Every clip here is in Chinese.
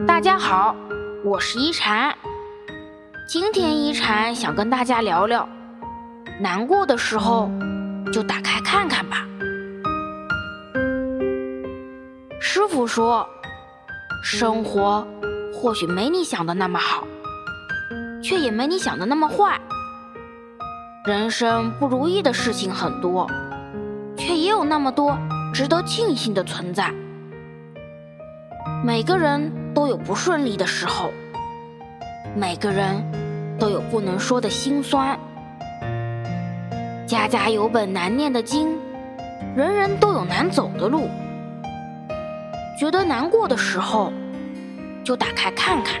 大家好，我是一禅。今天一禅想跟大家聊聊，难过的时候就打开看看吧。师傅说，生活或许没你想的那么好，却也没你想的那么坏。人生不如意的事情很多，却也有那么多值得庆幸的存在。每个人都有不顺利的时候，每个人都有不能说的心酸。家家有本难念的经，人人都有难走的路。觉得难过的时候，就打开看看。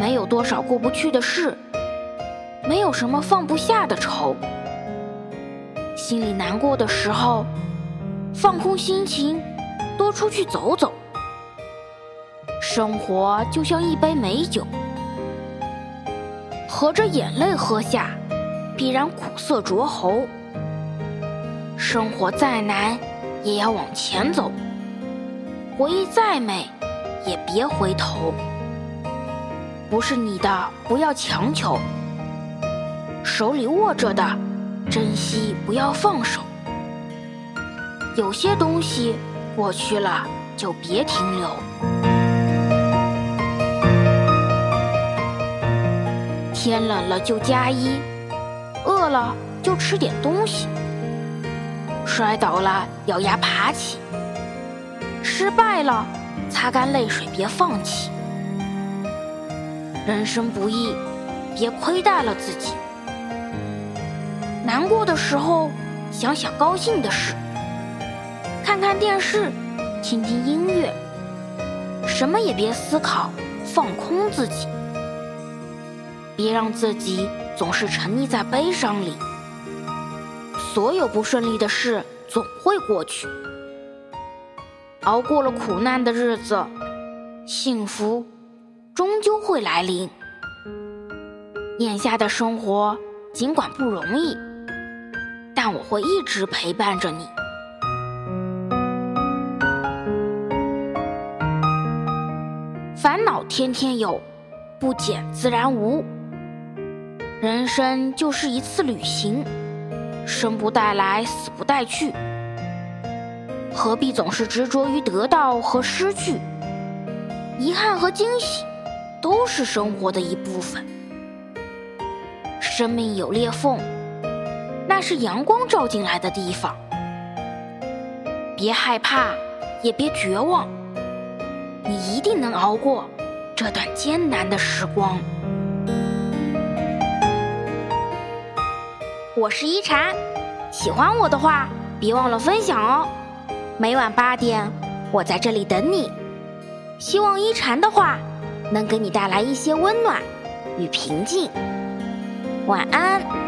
没有多少过不去的事，没有什么放不下的愁。心里难过的时候，放空心情，多出去走走。生活就像一杯美酒，合着眼泪喝下，必然苦涩灼喉。生活再难，也要往前走；回忆再美，也别回头。不是你的，不要强求；手里握着的，珍惜，不要放手。有些东西过去了，就别停留。天冷了就加衣，饿了就吃点东西。摔倒了咬牙爬起，失败了擦干泪水，别放弃。人生不易，别亏待了自己。难过的时候，想想高兴的事，看看电视，听听音乐，什么也别思考，放空自己。别让自己总是沉溺在悲伤里。所有不顺利的事总会过去，熬过了苦难的日子，幸福。终究会来临。眼下的生活尽管不容易，但我会一直陪伴着你。烦恼天天有，不减自然无。人生就是一次旅行，生不带来，死不带去，何必总是执着于得到和失去？遗憾和惊喜。都是生活的一部分。生命有裂缝，那是阳光照进来的地方。别害怕，也别绝望，你一定能熬过这段艰难的时光。我是一禅，喜欢我的话，别忘了分享哦。每晚八点，我在这里等你。希望一禅的话。能给你带来一些温暖与平静。晚安。